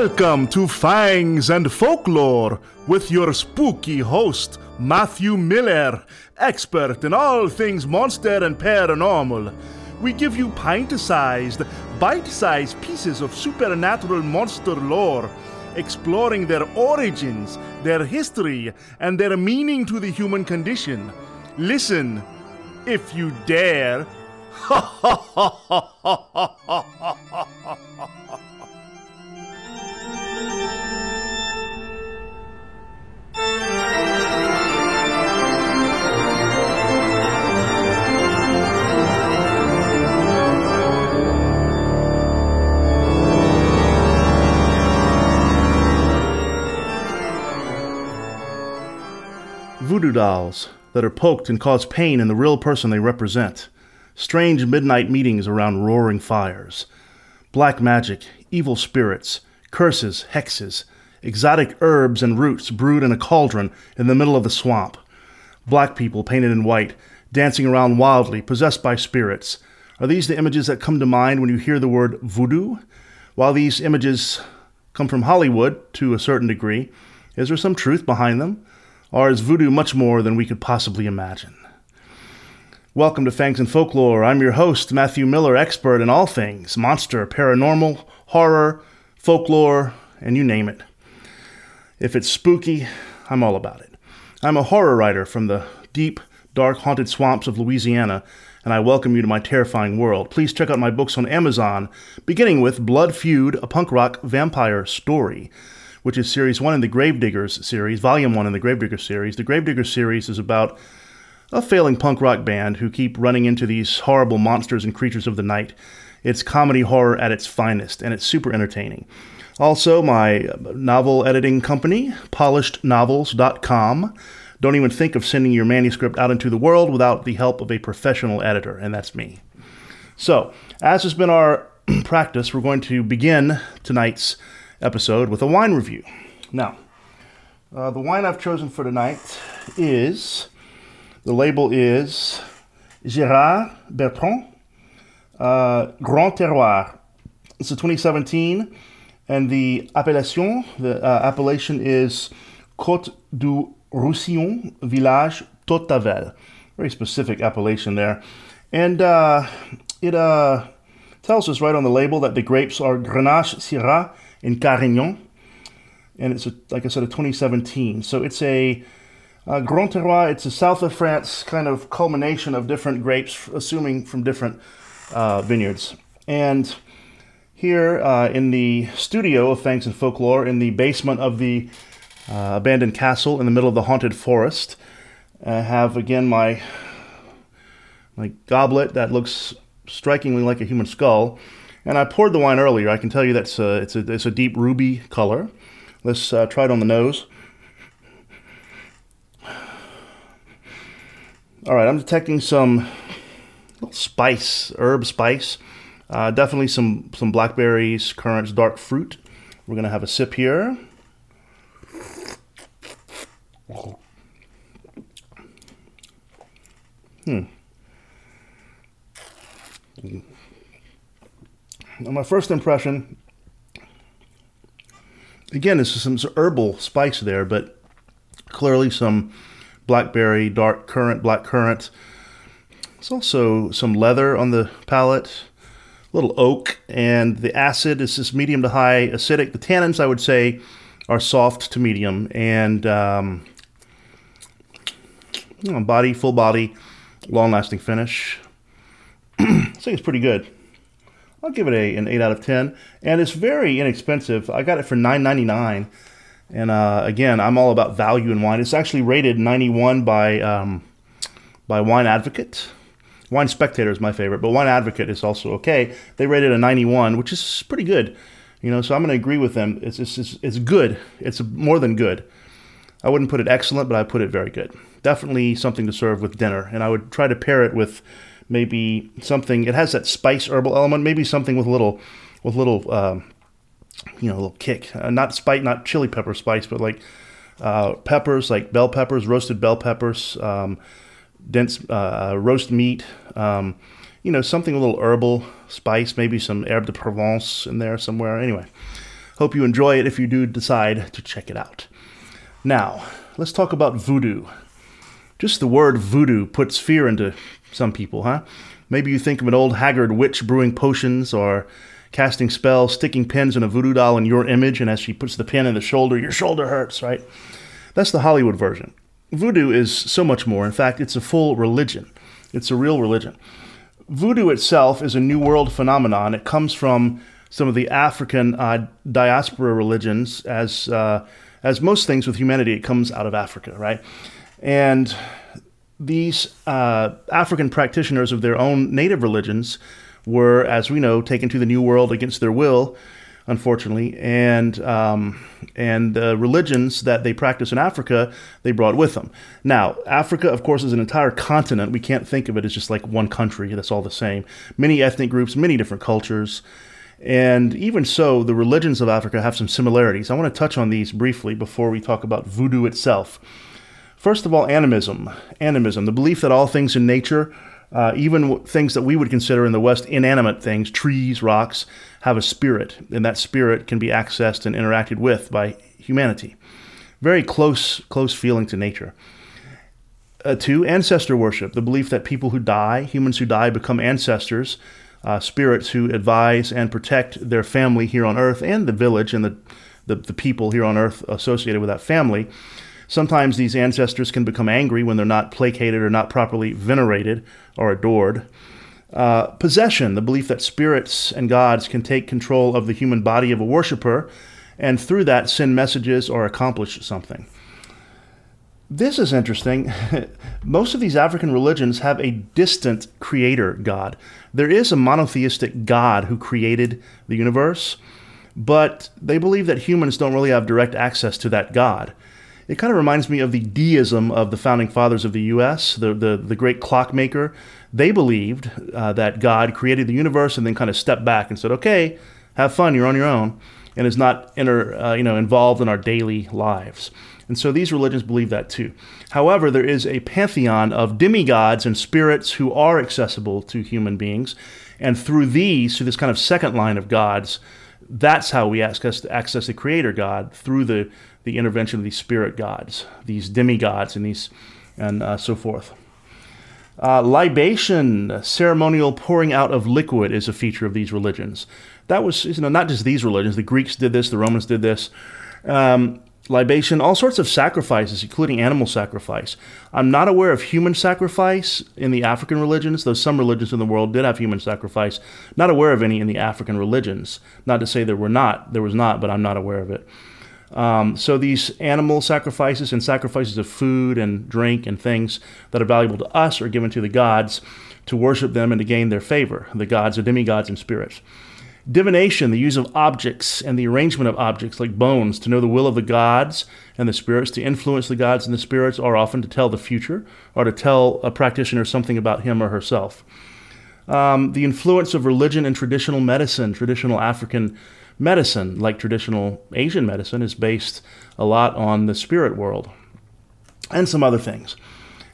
Welcome to Fangs and Folklore with your spooky host, Matthew Miller, expert in all things monster and paranormal. We give you pint sized, bite sized pieces of supernatural monster lore, exploring their origins, their history, and their meaning to the human condition. Listen, if you dare. Voodoo dolls that are poked and cause pain in the real person they represent. Strange midnight meetings around roaring fires. Black magic, evil spirits, curses, hexes, exotic herbs and roots brewed in a cauldron in the middle of the swamp. Black people painted in white, dancing around wildly, possessed by spirits. Are these the images that come to mind when you hear the word voodoo? While these images come from Hollywood to a certain degree, is there some truth behind them? Or is voodoo much more than we could possibly imagine? Welcome to Fangs and Folklore. I'm your host, Matthew Miller, expert in all things monster, paranormal, horror, folklore, and you name it. If it's spooky, I'm all about it. I'm a horror writer from the deep, dark, haunted swamps of Louisiana, and I welcome you to my terrifying world. Please check out my books on Amazon, beginning with Blood Feud, a punk rock vampire story which is series one in the Gravediggers series, volume one in the Gravediggers series. The Gravediggers series is about a failing punk rock band who keep running into these horrible monsters and creatures of the night. It's comedy horror at its finest, and it's super entertaining. Also, my novel editing company, polishednovels.com. Don't even think of sending your manuscript out into the world without the help of a professional editor, and that's me. So, as has been our practice, we're going to begin tonight's episode with a wine review. Now, uh, the wine I've chosen for tonight is the label is Gérard Bertrand uh, Grand Terroir. It's a 2017, and the appellation, the uh, appellation is Côte du Roussillon Village Tautavel. Very specific appellation there. And uh, it uh, tells us right on the label that the grapes are Grenache Syrah in Carignan, and it's a, like I said, a 2017. So it's a uh, Grand Terroir. It's a south of France kind of culmination of different grapes, assuming from different uh, vineyards. And here uh, in the studio of Fangs and Folklore, in the basement of the uh, abandoned castle in the middle of the haunted forest, I have again my my goblet that looks strikingly like a human skull and I poured the wine earlier. I can tell you that's a, it's, a, it's a deep ruby color. Let's uh, try it on the nose. All right, I'm detecting some spice, herb spice. Uh, definitely some, some blackberries, currants, dark fruit. We're going to have a sip here. Hmm my first impression, again, this is some herbal spice there, but clearly some blackberry, dark currant, black currant. There's also some leather on the palate, a little oak, and the acid is just medium to high acidic. The tannins, I would say, are soft to medium, and um, you know, body, full body, long lasting finish. I think it's pretty good. I'll give it a, an 8 out of 10. And it's very inexpensive. I got it for $9.99. And uh, again, I'm all about value in wine. It's actually rated 91 by, um, by Wine Advocate. Wine Spectator is my favorite, but Wine Advocate is also okay. They rated a 91, which is pretty good. You know, so I'm going to agree with them. It's, it's, it's, it's good. It's more than good. I wouldn't put it excellent, but I put it very good. Definitely something to serve with dinner. And I would try to pair it with maybe something. It has that spice herbal element. Maybe something with a little, with a little, uh, you know, a little kick. Uh, not spice, not chili pepper spice, but like uh, peppers, like bell peppers, roasted bell peppers, um, dense uh, uh, roast meat. Um, you know, something a little herbal spice. Maybe some herbe de Provence in there somewhere. Anyway. Hope you enjoy it if you do decide to check it out. Now, let's talk about voodoo. Just the word voodoo puts fear into some people, huh? Maybe you think of an old haggard witch brewing potions or casting spells, sticking pins in a voodoo doll in your image, and as she puts the pin in the shoulder, your shoulder hurts, right? That's the Hollywood version. Voodoo is so much more. In fact, it's a full religion, it's a real religion. Voodoo itself is a New World phenomenon. It comes from some of the African uh, diaspora religions, as uh, as most things with humanity, it comes out of Africa, right? And these uh, African practitioners of their own native religions were, as we know, taken to the New World against their will, unfortunately, and um, and the religions that they practice in Africa they brought with them. Now, Africa, of course, is an entire continent. We can't think of it as just like one country that's all the same. Many ethnic groups, many different cultures. And even so, the religions of Africa have some similarities. I want to touch on these briefly before we talk about voodoo itself. First of all, animism. Animism, the belief that all things in nature uh, even things that we would consider in the West inanimate things, trees, rocks, have a spirit, and that spirit can be accessed and interacted with by humanity. Very close, close feeling to nature. Uh, two, ancestor worship, the belief that people who die, humans who die, become ancestors, uh, spirits who advise and protect their family here on earth and the village and the, the, the people here on earth associated with that family. Sometimes these ancestors can become angry when they're not placated or not properly venerated or adored. Uh, possession, the belief that spirits and gods can take control of the human body of a worshiper and through that send messages or accomplish something. This is interesting. Most of these African religions have a distant creator god. There is a monotheistic God who created the universe, but they believe that humans don't really have direct access to that God. It kind of reminds me of the deism of the founding fathers of the U.S., the, the, the great clockmaker. They believed uh, that God created the universe and then kind of stepped back and said, okay, have fun, you're on your own, and is not inter, uh, you know, involved in our daily lives. And so these religions believe that too. However, there is a pantheon of demigods and spirits who are accessible to human beings. And through these, through this kind of second line of gods, that's how we access, access the Creator God through the the intervention of these spirit gods, these demigods, and these and uh, so forth. Uh, libation, ceremonial pouring out of liquid, is a feature of these religions. That was you know, not just these religions. The Greeks did this. The Romans did this. Um, libation, all sorts of sacrifices, including animal sacrifice. I'm not aware of human sacrifice in the African religions, though some religions in the world did have human sacrifice. Not aware of any in the African religions. Not to say there were not, there was not, but I'm not aware of it. Um, so these animal sacrifices and sacrifices of food and drink and things that are valuable to us are given to the gods to worship them and to gain their favor. The gods are demigods and spirits. Divination, the use of objects and the arrangement of objects like bones to know the will of the gods and the spirits, to influence the gods and the spirits, or often to tell the future or to tell a practitioner something about him or herself. Um, the influence of religion and traditional medicine, traditional African medicine, like traditional Asian medicine, is based a lot on the spirit world and some other things.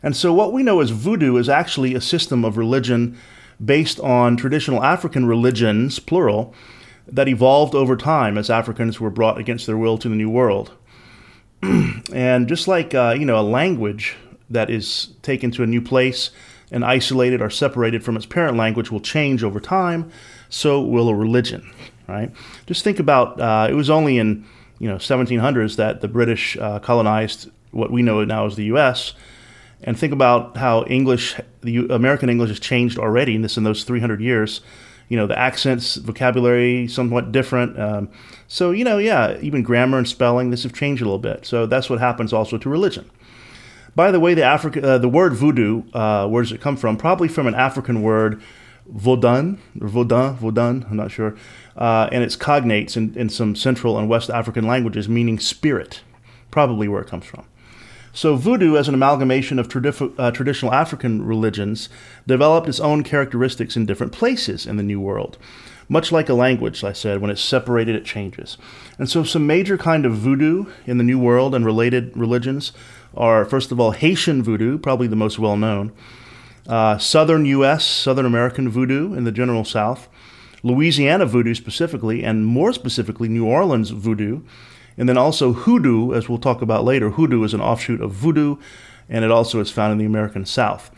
And so, what we know as voodoo is actually a system of religion based on traditional African religions, plural, that evolved over time as Africans were brought against their will to the New World. and just like uh, you know, a language that is taken to a new place and isolated or separated from its parent language will change over time, so will a religion right? Just think about uh, it was only in you know 1700s that the British uh, colonized what we know now as the U.S. And think about how English, the American English, has changed already in this in those 300 years. You know, the accents, vocabulary, somewhat different. Um, so you know, yeah, even grammar and spelling, this have changed a little bit. So that's what happens also to religion. By the way, the Africa, uh, the word voodoo, uh, where does it come from? Probably from an African word Vodun, or Vodun, Vodun, I'm not sure. Uh, and it's cognates in, in some Central and West African languages, meaning spirit, probably where it comes from. So, voodoo, as an amalgamation of uh, traditional African religions, developed its own characteristics in different places in the New World. Much like a language, I said, when it's separated, it changes. And so, some major kind of voodoo in the New World and related religions are, first of all, Haitian voodoo, probably the most well known uh, southern U.S., Southern American voodoo in the general South, Louisiana voodoo specifically, and more specifically, New Orleans voodoo. And then also hoodoo, as we'll talk about later. Hoodoo is an offshoot of voodoo, and it also is found in the American South.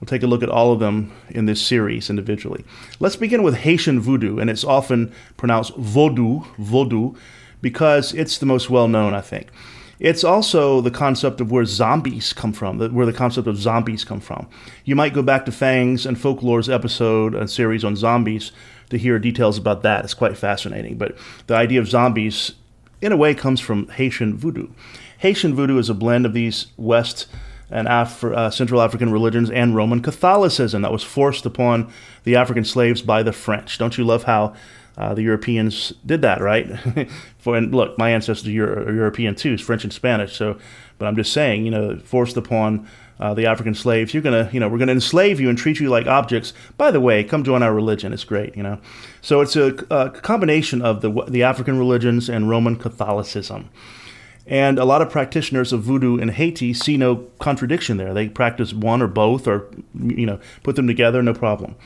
We'll take a look at all of them in this series individually. Let's begin with Haitian voodoo, and it's often pronounced vaudou, vaudou, because it's the most well known, I think. It's also the concept of where zombies come from, where the concept of zombies come from. You might go back to Fangs and Folklore's episode, a series on zombies, to hear details about that. It's quite fascinating. But the idea of zombies, in a way, comes from Haitian voodoo. Haitian voodoo is a blend of these West and Af- uh, Central African religions and Roman Catholicism that was forced upon the African slaves by the French. Don't you love how uh, the Europeans did that, right? For and look, my ancestors are European too, French and Spanish. So, but I'm just saying, you know, forced upon uh, the African slaves, you're gonna, you know, we're gonna enslave you and treat you like objects. By the way, come join our religion; it's great, you know. So it's a, a combination of the the African religions and Roman Catholicism. And a lot of practitioners of voodoo in Haiti see no contradiction there. They practice one or both, or you know, put them together, no problem.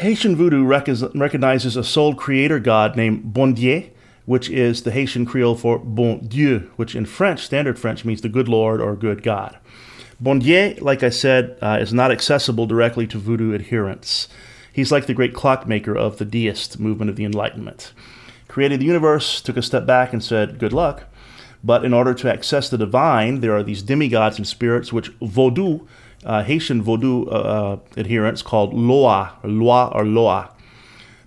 Haitian voodoo rec- recognizes a sole creator god named Bondye, which is the Haitian Creole for Bon Dieu, which in French, standard French, means the good Lord or good God. Bon Dieu, like I said, uh, is not accessible directly to voodoo adherents. He's like the great clockmaker of the deist movement of the Enlightenment. Created the universe, took a step back, and said, Good luck. But in order to access the divine, there are these demigods and spirits which Vodou uh, Haitian Vodou uh, uh, adherents called Loa, or Loa or Loa.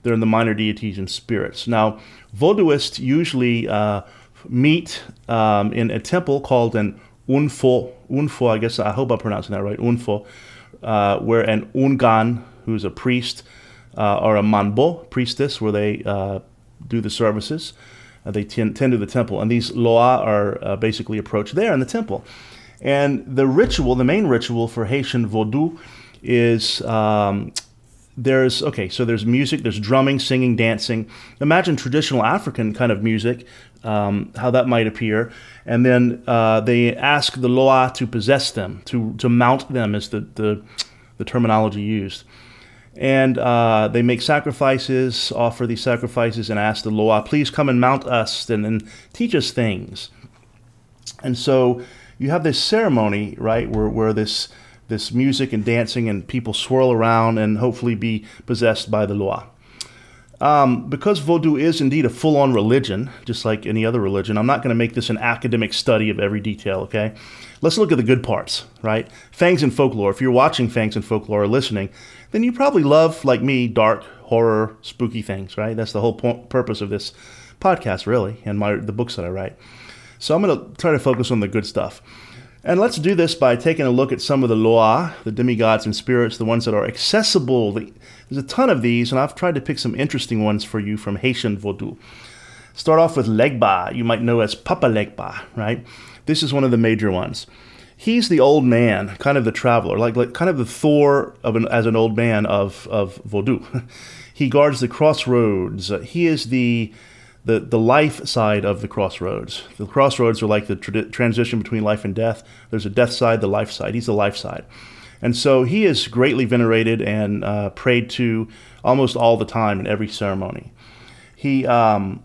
They're in the minor deities and spirits. Now, Vodouists usually uh, meet um, in a temple called an Unfo. Unfo, I guess I hope I'm pronouncing that right. Unfo, uh, where an Ungan, who's a priest, uh, or a Manbo priestess, where they do the services. they tend, tend to the temple, and these Loa are basically approached there in the temple. And the ritual, the main ritual for Haitian Vodou is um, there's, okay, so there's music, there's drumming, singing, dancing. Imagine traditional African kind of music, um, how that might appear. And then uh, they ask the Loa to possess them, to, to mount them, is the, the, the terminology used. And uh, they make sacrifices, offer these sacrifices, and ask the Loa, please come and mount us and, and teach us things. And so you have this ceremony, right, where, where this this music and dancing and people swirl around and hopefully be possessed by the Loa. Um, because Vodou is indeed a full on religion, just like any other religion, I'm not going to make this an academic study of every detail, okay? Let's look at the good parts, right? Fangs and folklore. If you're watching Fangs and folklore or listening, then you probably love, like me, dark, horror, spooky things, right? That's the whole po- purpose of this podcast, really, and my, the books that I write. So I'm going to try to focus on the good stuff. And let's do this by taking a look at some of the loa, the demigods and spirits, the ones that are accessible. There's a ton of these, and I've tried to pick some interesting ones for you from Haitian Vodou. Start off with Legba, you might know as Papa Legba, right? This is one of the major ones. He's the old man, kind of the traveler, like, like kind of the Thor of an, as an old man of, of Vodou. he guards the crossroads. He is the the, the life side of the crossroads. The crossroads are like the tra- transition between life and death. There's a death side, the life side. He's the life side. And so he is greatly venerated and uh, prayed to almost all the time in every ceremony. He, um,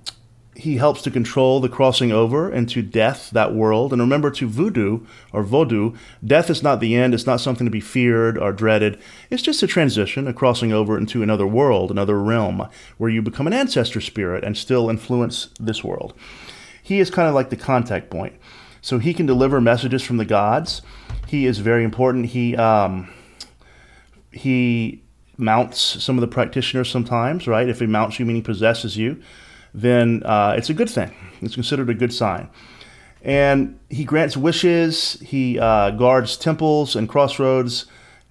he helps to control the crossing over into death, that world. And remember, to voodoo or vodou, death is not the end. It's not something to be feared or dreaded. It's just a transition, a crossing over into another world, another realm, where you become an ancestor spirit and still influence this world. He is kind of like the contact point. So he can deliver messages from the gods. He is very important. He um, he mounts some of the practitioners sometimes, right? If he mounts you, meaning possesses you then uh, it's a good thing. It's considered a good sign. And he grants wishes, he uh, guards temples and crossroads,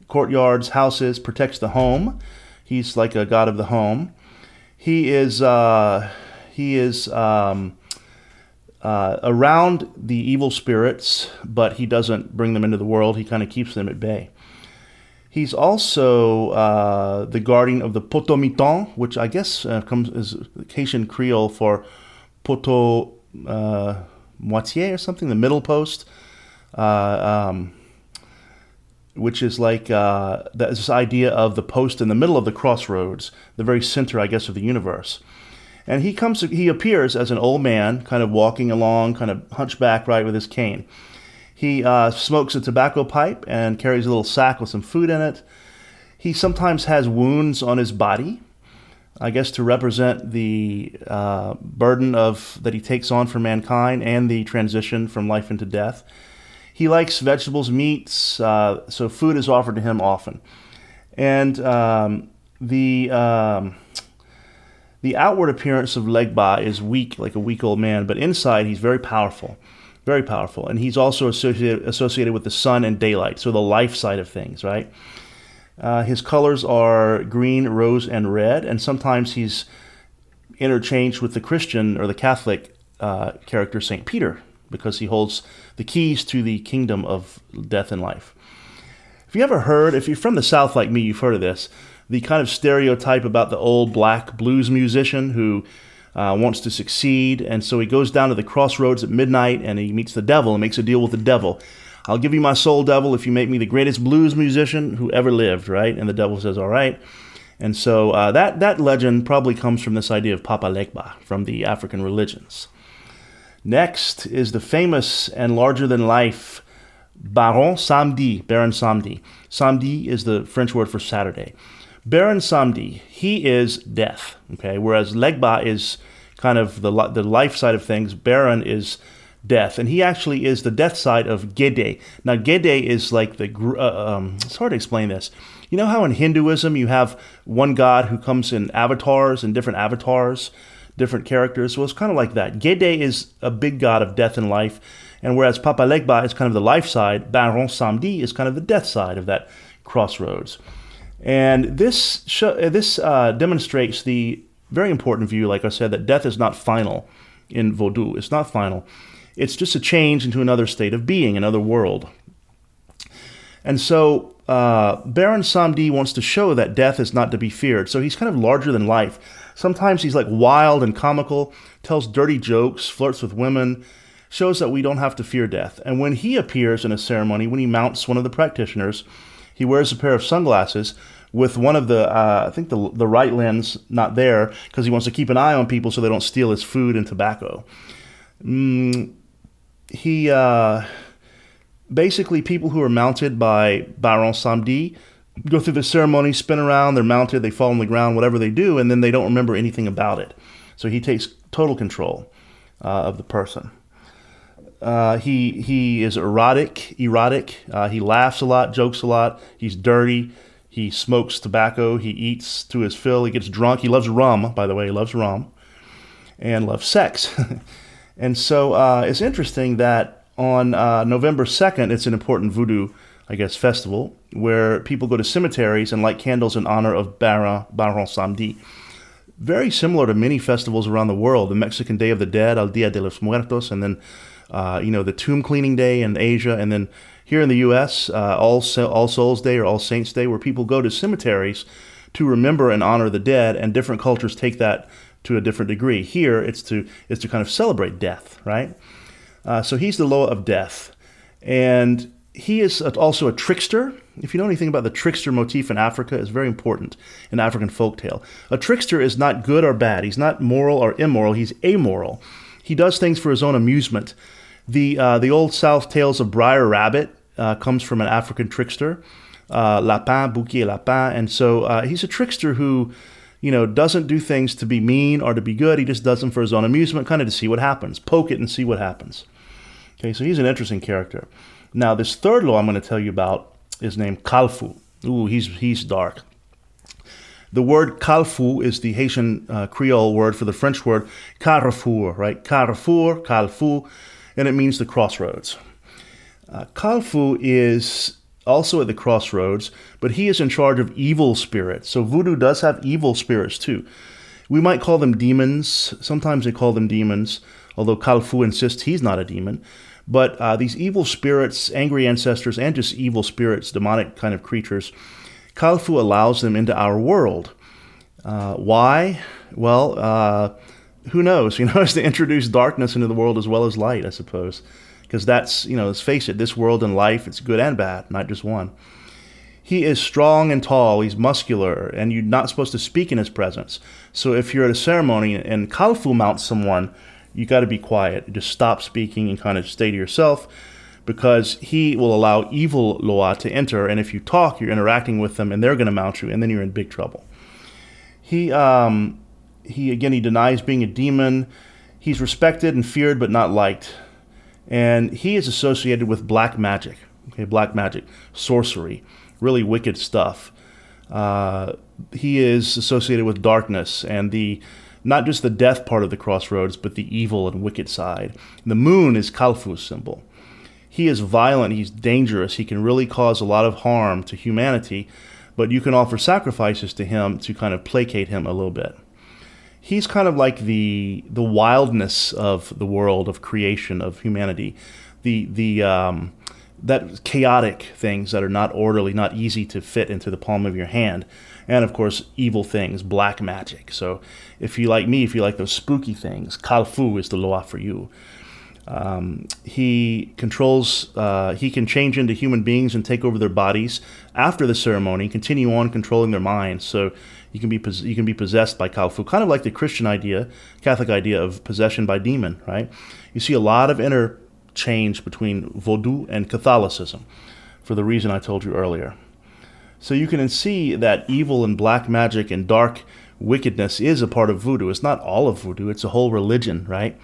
courtyards, houses, protects the home. He's like a god of the home. He is, uh, he is um, uh, around the evil spirits, but he doesn't bring them into the world. He kind of keeps them at bay. He's also uh, the guardian of the potomitan, which I guess uh, comes as Haitian Creole for poto uh, moitié or something, the middle post. Uh, um, which is like uh, this idea of the post in the middle of the crossroads, the very center, I guess, of the universe. And he comes, he appears as an old man, kind of walking along, kind of hunchback, right, with his cane. He uh, smokes a tobacco pipe and carries a little sack with some food in it. He sometimes has wounds on his body, I guess, to represent the uh, burden of that he takes on for mankind and the transition from life into death. He likes vegetables, meats, uh, so food is offered to him often. And um, the um, the outward appearance of Legba is weak, like a weak old man, but inside he's very powerful, very powerful. And he's also associated associated with the sun and daylight, so the life side of things, right? Uh, his colors are green, rose, and red, and sometimes he's interchanged with the Christian or the Catholic uh, character Saint Peter because he holds the keys to the kingdom of death and life. If you ever heard, if you're from the South like me, you've heard of this, the kind of stereotype about the old black blues musician who uh, wants to succeed, and so he goes down to the crossroads at midnight and he meets the devil and makes a deal with the devil. I'll give you my soul, devil, if you make me the greatest blues musician who ever lived, right? And the devil says, all right. And so uh, that, that legend probably comes from this idea of Papa Legba from the African religions. Next is the famous and larger than life Baron Samedi, Baron Samedi. Samedi is the French word for Saturday. Baron Samedi, he is death, okay, whereas Legba is kind of the, the life side of things. Baron is death, and he actually is the death side of Gede. Now, Gede is like the, uh, um, it's hard to explain this. You know how in Hinduism you have one god who comes in avatars and different avatars? different characters. Well, it's kind of like that. Gede is a big god of death and life, and whereas Papa Legba is kind of the life side, Baron Samedi is kind of the death side of that crossroads. And this uh, this uh, demonstrates the very important view, like I said, that death is not final in Vodou. It's not final. It's just a change into another state of being, another world. And so uh, Baron Samedi wants to show that death is not to be feared. So he's kind of larger than life. Sometimes he's like wild and comical, tells dirty jokes, flirts with women, shows that we don't have to fear death. And when he appears in a ceremony, when he mounts one of the practitioners, he wears a pair of sunglasses with one of the, uh, I think the, the right lens not there because he wants to keep an eye on people so they don't steal his food and tobacco. Mm, he, uh, basically, people who are mounted by Baron Samedi go through the ceremony, spin around, they're mounted, they fall on the ground, whatever they do, and then they don't remember anything about it. So he takes total control uh, of the person. Uh, he he is erotic, erotic. Uh, he laughs a lot, jokes a lot. He's dirty. He smokes tobacco. He eats to his fill. He gets drunk. He loves rum, by the way. He loves rum, and loves sex. and so uh, it's interesting that on uh, November second, it's an important voodoo I guess, festival where people go to cemeteries and light candles in honor of Baron, Baron Samedi. Very similar to many festivals around the world, the Mexican Day of the Dead, El Dia de los Muertos, and then, uh, you know, the Tomb Cleaning Day in Asia, and then here in the U.S., uh, All, All Souls Day or All Saints Day, where people go to cemeteries to remember and honor the dead, and different cultures take that to a different degree. Here, it's to it's to kind of celebrate death, right? Uh, so he's the Loa of death, and he is also a trickster. If you know anything about the trickster motif in Africa, it's very important in African folktale. A trickster is not good or bad. He's not moral or immoral. He's amoral. He does things for his own amusement. The uh, the old South tales of Brer Rabbit uh, comes from an African trickster, uh, Lapin, Bouquier Lapin, and so uh, he's a trickster who, you know, doesn't do things to be mean or to be good. He just does them for his own amusement, kind of to see what happens, poke it and see what happens. Okay, so he's an interesting character. Now, this third loa I'm going to tell you about is named Kalfu. Ooh, he's, he's dark. The word Kalfu is the Haitian uh, Creole word for the French word Carrefour, right? Carrefour, Kalfu, and it means the crossroads. Uh, Kalfu is also at the crossroads, but he is in charge of evil spirits. So voodoo does have evil spirits too. We might call them demons. Sometimes they call them demons, although Kalfu insists he's not a demon. But uh, these evil spirits, angry ancestors, and just evil spirits, demonic kind of creatures, Kalfu allows them into our world. Uh, why? Well, uh, who knows? You know, it's to introduce darkness into the world as well as light, I suppose. Because that's, you know, let's face it, this world and life, it's good and bad, not just one. he is strong and tall, he's muscular, and you're not supposed to speak in his presence. So if you're at a ceremony and Kalfu mounts someone, you got to be quiet. Just stop speaking and kind of stay to yourself because he will allow evil Loa to enter. And if you talk, you're interacting with them and they're going to mount you, and then you're in big trouble. He, um, he again, he denies being a demon. He's respected and feared, but not liked. And he is associated with black magic, okay, black magic, sorcery really wicked stuff. Uh, he is associated with darkness and the not just the death part of the crossroads, but the evil and wicked side. The moon is Kalfu's symbol. He is violent, he's dangerous, he can really cause a lot of harm to humanity, but you can offer sacrifices to him to kind of placate him a little bit. He's kind of like the the wildness of the world of creation of humanity, the the um, that chaotic things that are not orderly, not easy to fit into the palm of your hand, and of course evil things, black magic. So if you like me, if you like those spooky things, Kalfu is the loa for you. Um, he controls. Uh, he can change into human beings and take over their bodies after the ceremony. Continue on controlling their minds. So you can be you can be possessed by Kalfu, kind of like the Christian idea, Catholic idea of possession by demon. Right? You see a lot of interchange between Vodou and Catholicism for the reason I told you earlier. So you can see that evil and black magic and dark wickedness is a part of voodoo. It's not all of voodoo, it's a whole religion, right?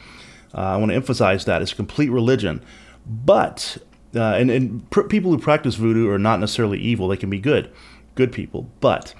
Uh, I want to emphasize that. It's a complete religion. But, uh, and, and pr- people who practice voodoo are not necessarily evil, they can be good, good people. But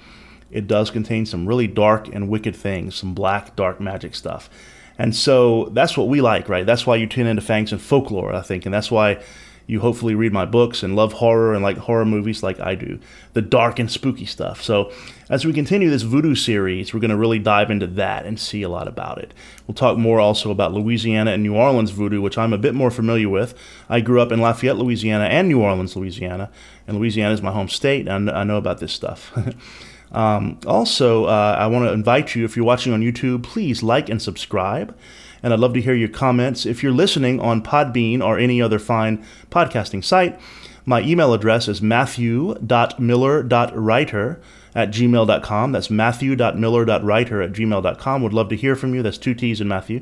it does contain some really dark and wicked things, some black, dark magic stuff. And so that's what we like, right? That's why you tune into Fangs and Folklore, I think. And that's why you hopefully read my books and love horror and like horror movies like I do, the dark and spooky stuff. So, as we continue this voodoo series, we're going to really dive into that and see a lot about it. We'll talk more also about Louisiana and New Orleans voodoo, which I'm a bit more familiar with. I grew up in Lafayette, Louisiana, and New Orleans, Louisiana, and Louisiana is my home state, and I know about this stuff. Um, also, uh, I want to invite you, if you're watching on YouTube, please like and subscribe. And I'd love to hear your comments. If you're listening on Podbean or any other fine podcasting site, my email address is matthew.miller.writer at gmail.com. That's matthew.miller.writer at gmail.com. Would love to hear from you. That's two T's in Matthew.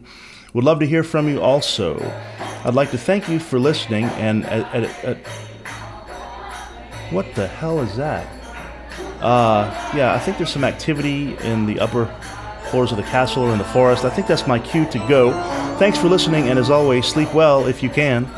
Would love to hear from you also. I'd like to thank you for listening. And at, at, at what the hell is that? Uh, yeah, I think there's some activity in the upper floors of the castle or in the forest. I think that's my cue to go. Thanks for listening, and as always, sleep well if you can.